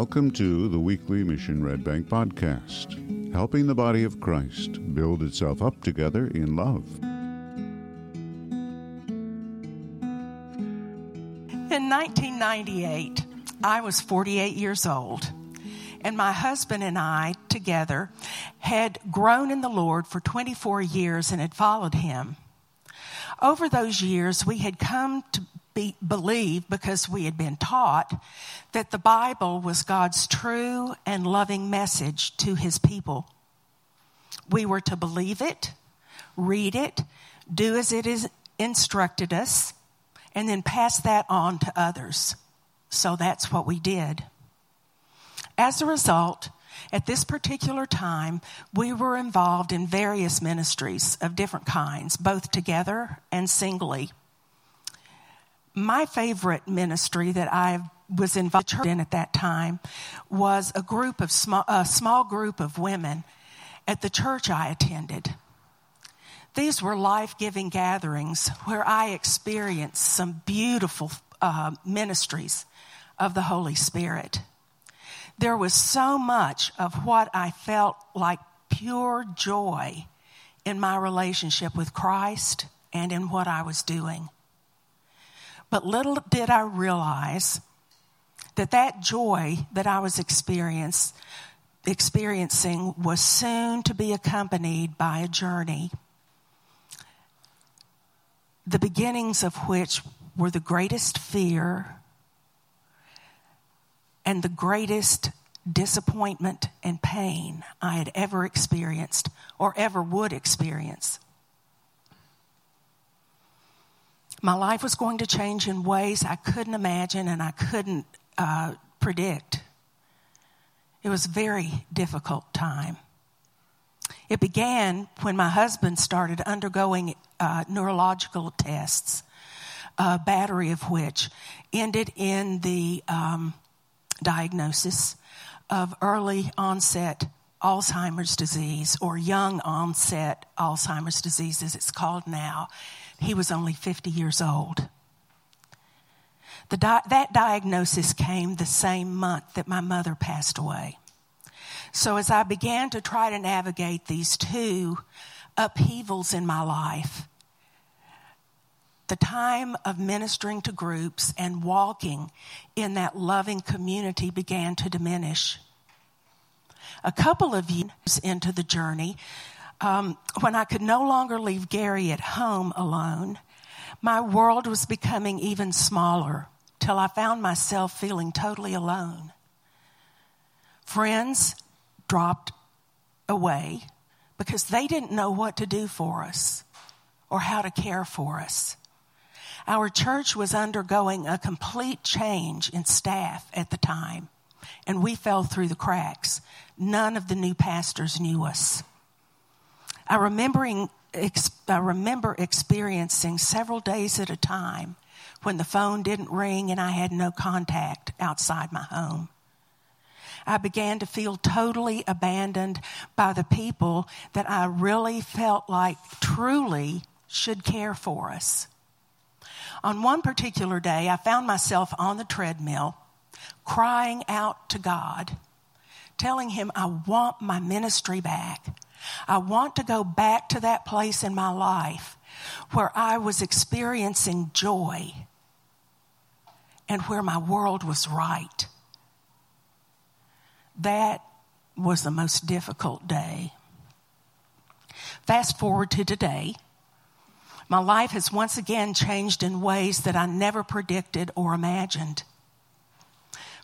Welcome to the weekly Mission Red Bank podcast, helping the body of Christ build itself up together in love. In 1998, I was 48 years old, and my husband and I together had grown in the Lord for 24 years and had followed him. Over those years, we had come to be, believe, because we had been taught, that the Bible was God's true and loving message to his people. We were to believe it, read it, do as it is instructed us, and then pass that on to others. So that's what we did. As a result, at this particular time, we were involved in various ministries of different kinds, both together and singly. My favorite ministry that I was involved in at that time was a group of small, a small group of women at the church I attended. These were life giving gatherings where I experienced some beautiful uh, ministries of the Holy Spirit. There was so much of what I felt like pure joy in my relationship with Christ and in what I was doing. But little did I realize that that joy that I was experiencing was soon to be accompanied by a journey, the beginnings of which were the greatest fear and the greatest disappointment and pain I had ever experienced or ever would experience. My life was going to change in ways I couldn't imagine and I couldn't uh, predict. It was a very difficult time. It began when my husband started undergoing uh, neurological tests, a battery of which ended in the um, diagnosis of early onset Alzheimer's disease or young onset Alzheimer's disease, as it's called now. He was only 50 years old. Di- that diagnosis came the same month that my mother passed away. So, as I began to try to navigate these two upheavals in my life, the time of ministering to groups and walking in that loving community began to diminish. A couple of years into the journey, um, when I could no longer leave Gary at home alone, my world was becoming even smaller till I found myself feeling totally alone. Friends dropped away because they didn't know what to do for us or how to care for us. Our church was undergoing a complete change in staff at the time, and we fell through the cracks. None of the new pastors knew us. I, remembering, I remember experiencing several days at a time when the phone didn't ring and I had no contact outside my home. I began to feel totally abandoned by the people that I really felt like truly should care for us. On one particular day, I found myself on the treadmill crying out to God, telling Him, I want my ministry back. I want to go back to that place in my life where I was experiencing joy and where my world was right. That was the most difficult day. Fast forward to today. My life has once again changed in ways that I never predicted or imagined.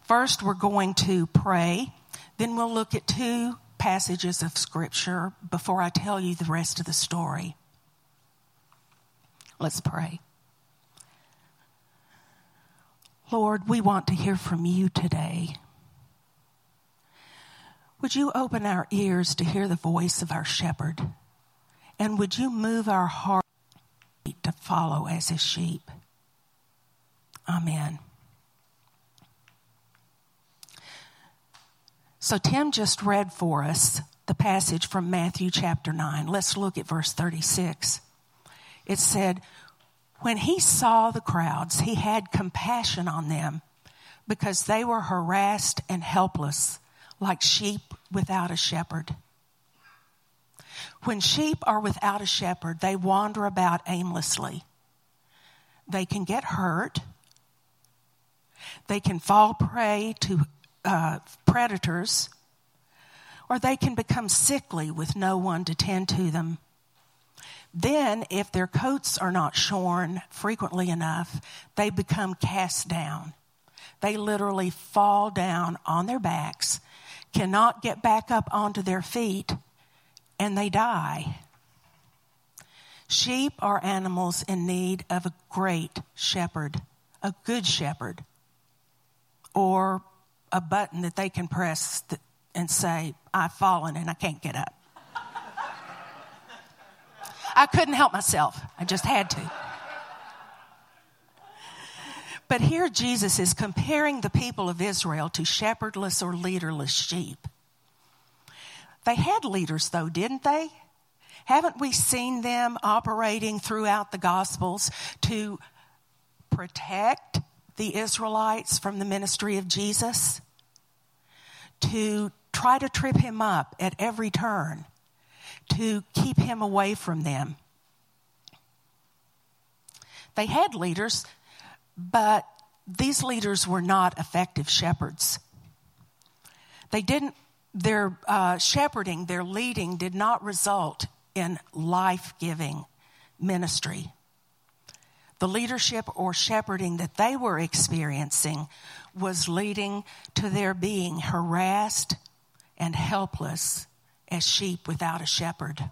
First, we're going to pray. Then we'll look at two passages of Scripture before I tell you the rest of the story. Let's pray. Lord, we want to hear from you today. Would you open our ears to hear the voice of our shepherd? And would you move our heart to follow as his sheep? Amen. So, Tim just read for us the passage from Matthew chapter 9. Let's look at verse 36. It said, When he saw the crowds, he had compassion on them because they were harassed and helpless like sheep without a shepherd. When sheep are without a shepherd, they wander about aimlessly. They can get hurt. They can fall prey to uh, predators, or they can become sickly with no one to tend to them. Then, if their coats are not shorn frequently enough, they become cast down. They literally fall down on their backs, cannot get back up onto their feet, and they die. Sheep are animals in need of a great shepherd, a good shepherd, or a button that they can press and say, I've fallen and I can't get up. I couldn't help myself, I just had to. But here Jesus is comparing the people of Israel to shepherdless or leaderless sheep. They had leaders, though, didn't they? Haven't we seen them operating throughout the Gospels to protect the Israelites from the ministry of Jesus? To try to trip him up at every turn, to keep him away from them. They had leaders, but these leaders were not effective shepherds. They didn't their uh, shepherding, their leading did not result in life giving ministry. The leadership or shepherding that they were experiencing was leading to their being harassed and helpless as sheep without a shepherd.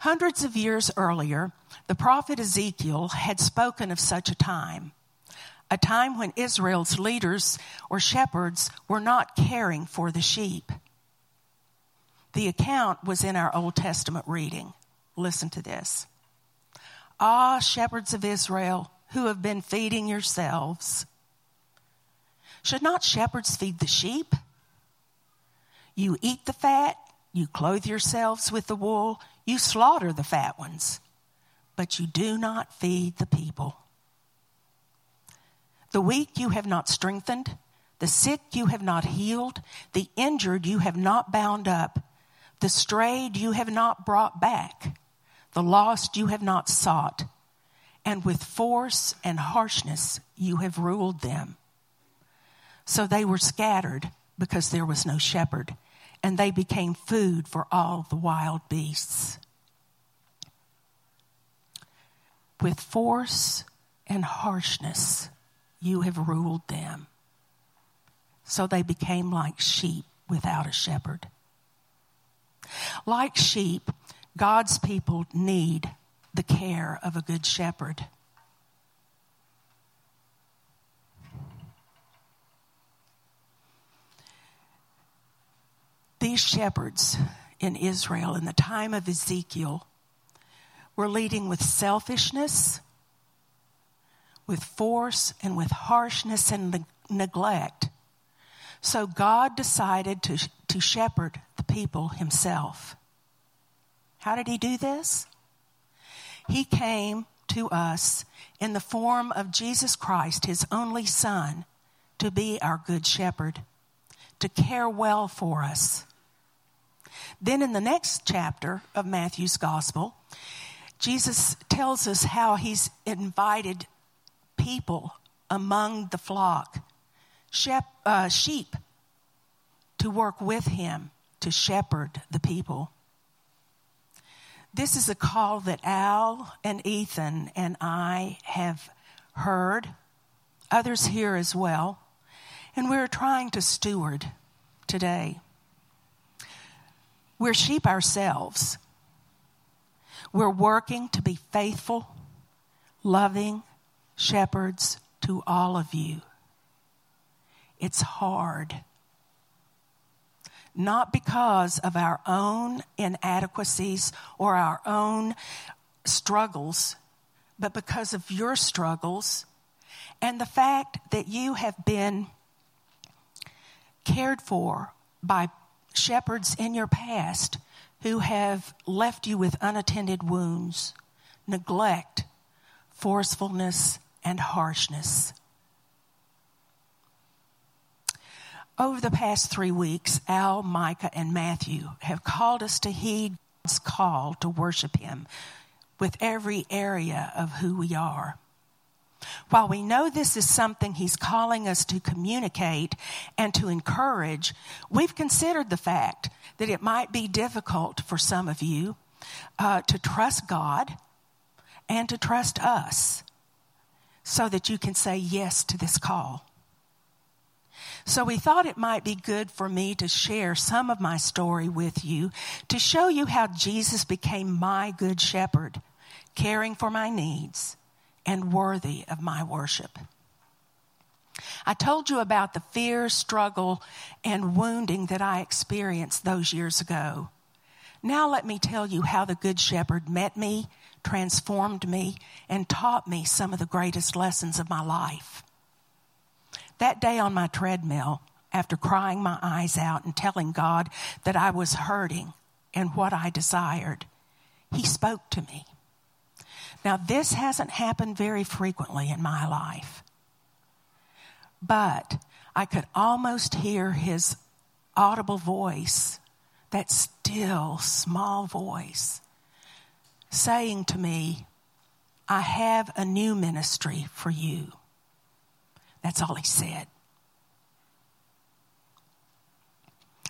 Hundreds of years earlier, the prophet Ezekiel had spoken of such a time a time when Israel's leaders or shepherds were not caring for the sheep. The account was in our Old Testament reading. Listen to this. Ah, shepherds of Israel, who have been feeding yourselves. Should not shepherds feed the sheep? You eat the fat, you clothe yourselves with the wool, you slaughter the fat ones, but you do not feed the people. The weak you have not strengthened, the sick you have not healed, the injured you have not bound up, the strayed you have not brought back, the lost you have not sought, and with force and harshness you have ruled them. So they were scattered because there was no shepherd, and they became food for all the wild beasts. With force and harshness you have ruled them. So they became like sheep without a shepherd. Like sheep, God's people need the care of a good shepherd. These shepherds in Israel in the time of Ezekiel were leading with selfishness with force and with harshness and neglect. So God decided to, to shepherd the people himself. How did he do this? He came to us in the form of Jesus Christ, his only Son, to be our good shepherd, to care well for us. Then in the next chapter of Matthew's Gospel, Jesus tells us how he's invited people among the flock, shep, uh, sheep, to work with him to shepherd the people. This is a call that Al and Ethan and I have heard, others here as well, and we're trying to steward today. We're sheep ourselves. We're working to be faithful, loving, shepherds to all of you. It's hard. Not because of our own inadequacies or our own struggles, but because of your struggles and the fact that you have been cared for by shepherds in your past who have left you with unattended wounds, neglect, forcefulness, and harshness. Over the past three weeks, Al, Micah, and Matthew have called us to heed God's call to worship Him with every area of who we are. While we know this is something He's calling us to communicate and to encourage, we've considered the fact that it might be difficult for some of you uh, to trust God and to trust us so that you can say yes to this call. So we thought it might be good for me to share some of my story with you to show you how Jesus became my good shepherd, caring for my needs and worthy of my worship. I told you about the fear, struggle, and wounding that I experienced those years ago. Now let me tell you how the Good Shepherd met me, transformed me, and taught me some of the greatest lessons of my life. That day on my treadmill, after crying my eyes out and telling God that I was hurting and what I desired, He spoke to me. Now, this hasn't happened very frequently in my life, but I could almost hear His audible voice, that still small voice, saying to me, I have a new ministry for you. That's all he said.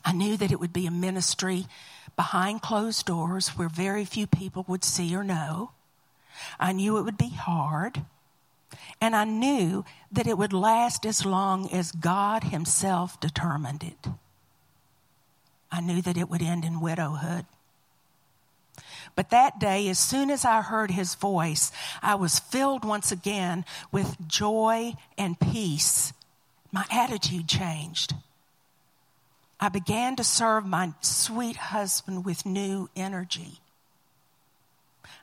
I knew that it would be a ministry behind closed doors where very few people would see or know. I knew it would be hard. And I knew that it would last as long as God Himself determined it. I knew that it would end in widowhood. But that day, as soon as I heard his voice, I was filled once again with joy and peace. My attitude changed. I began to serve my sweet husband with new energy.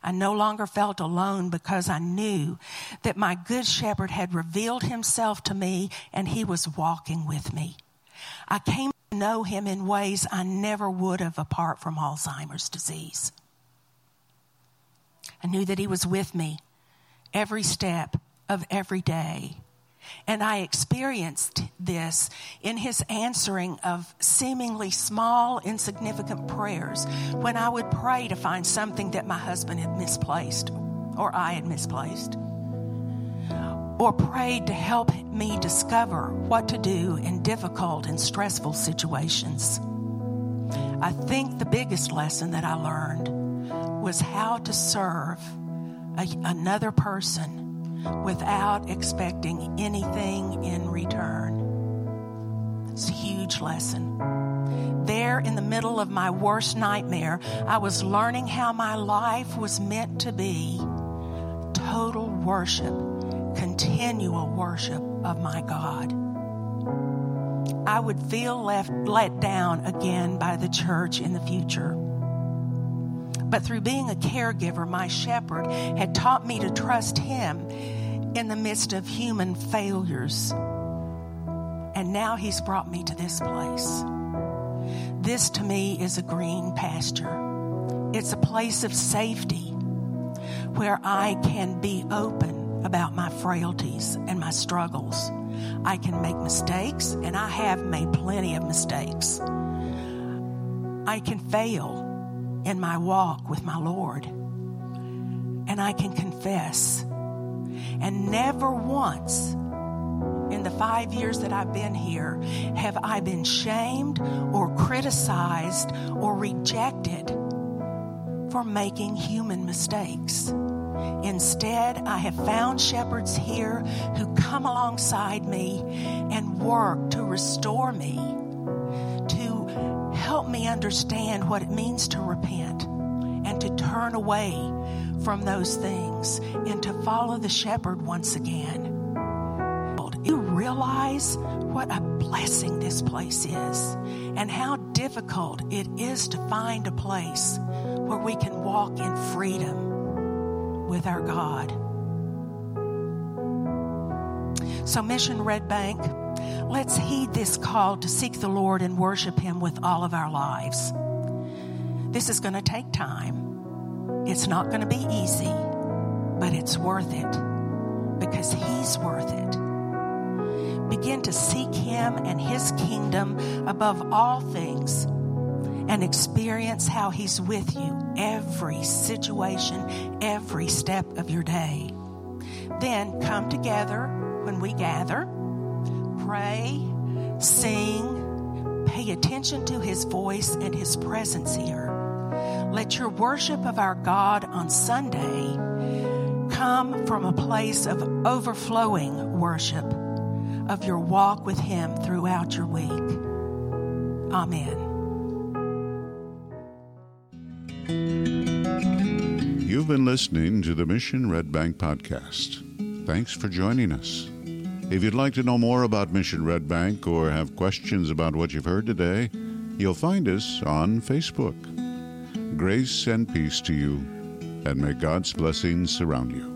I no longer felt alone because I knew that my good shepherd had revealed himself to me and he was walking with me. I came to know him in ways I never would have apart from Alzheimer's disease. I knew that He was with me every step of every day. And I experienced this in his answering of seemingly small, insignificant prayers when I would pray to find something that my husband had misplaced or I had misplaced, or prayed to help me discover what to do in difficult and stressful situations. I think the biggest lesson that I learned was how to serve a, another person without expecting anything in return. It's a huge lesson. There, in the middle of my worst nightmare, I was learning how my life was meant to be total worship, continual worship of my God. I would feel left let down again by the church in the future. But through being a caregiver, my shepherd had taught me to trust him in the midst of human failures. And now he's brought me to this place. This to me is a green pasture. It's a place of safety where I can be open about my frailties and my struggles. I can make mistakes, and I have made plenty of mistakes. I can fail in my walk with my Lord. And I can confess. And never once in the five years that I've been here have I been shamed or criticized or rejected for making human mistakes. Instead, I have found shepherds here who come alongside me and work to restore me help me understand what it means to repent and to turn away from those things and to follow the shepherd once again. You realize what a blessing this place is and how difficult it is to find a place where we can walk in freedom with our God. So, Mission Red Bank Let's heed this call to seek the Lord and worship Him with all of our lives. This is going to take time. It's not going to be easy, but it's worth it because He's worth it. begin to seek Him and His kingdom above all things and experience how He's with you every situation, every step of your day. Then come together when we gather, pray, sing, pay attention to His voice and His presence here. Let your worship of our God on Sunday come from a place of overflowing worship of your walk with Him throughout your week. Amen. You've been listening to the Mission Red Bank podcast. Thanks for joining us. If you'd like to know more about Mission Red Bank or have questions about what you've heard today, you'll find us on Facebook. Grace and peace to you, and may God's blessings surround you.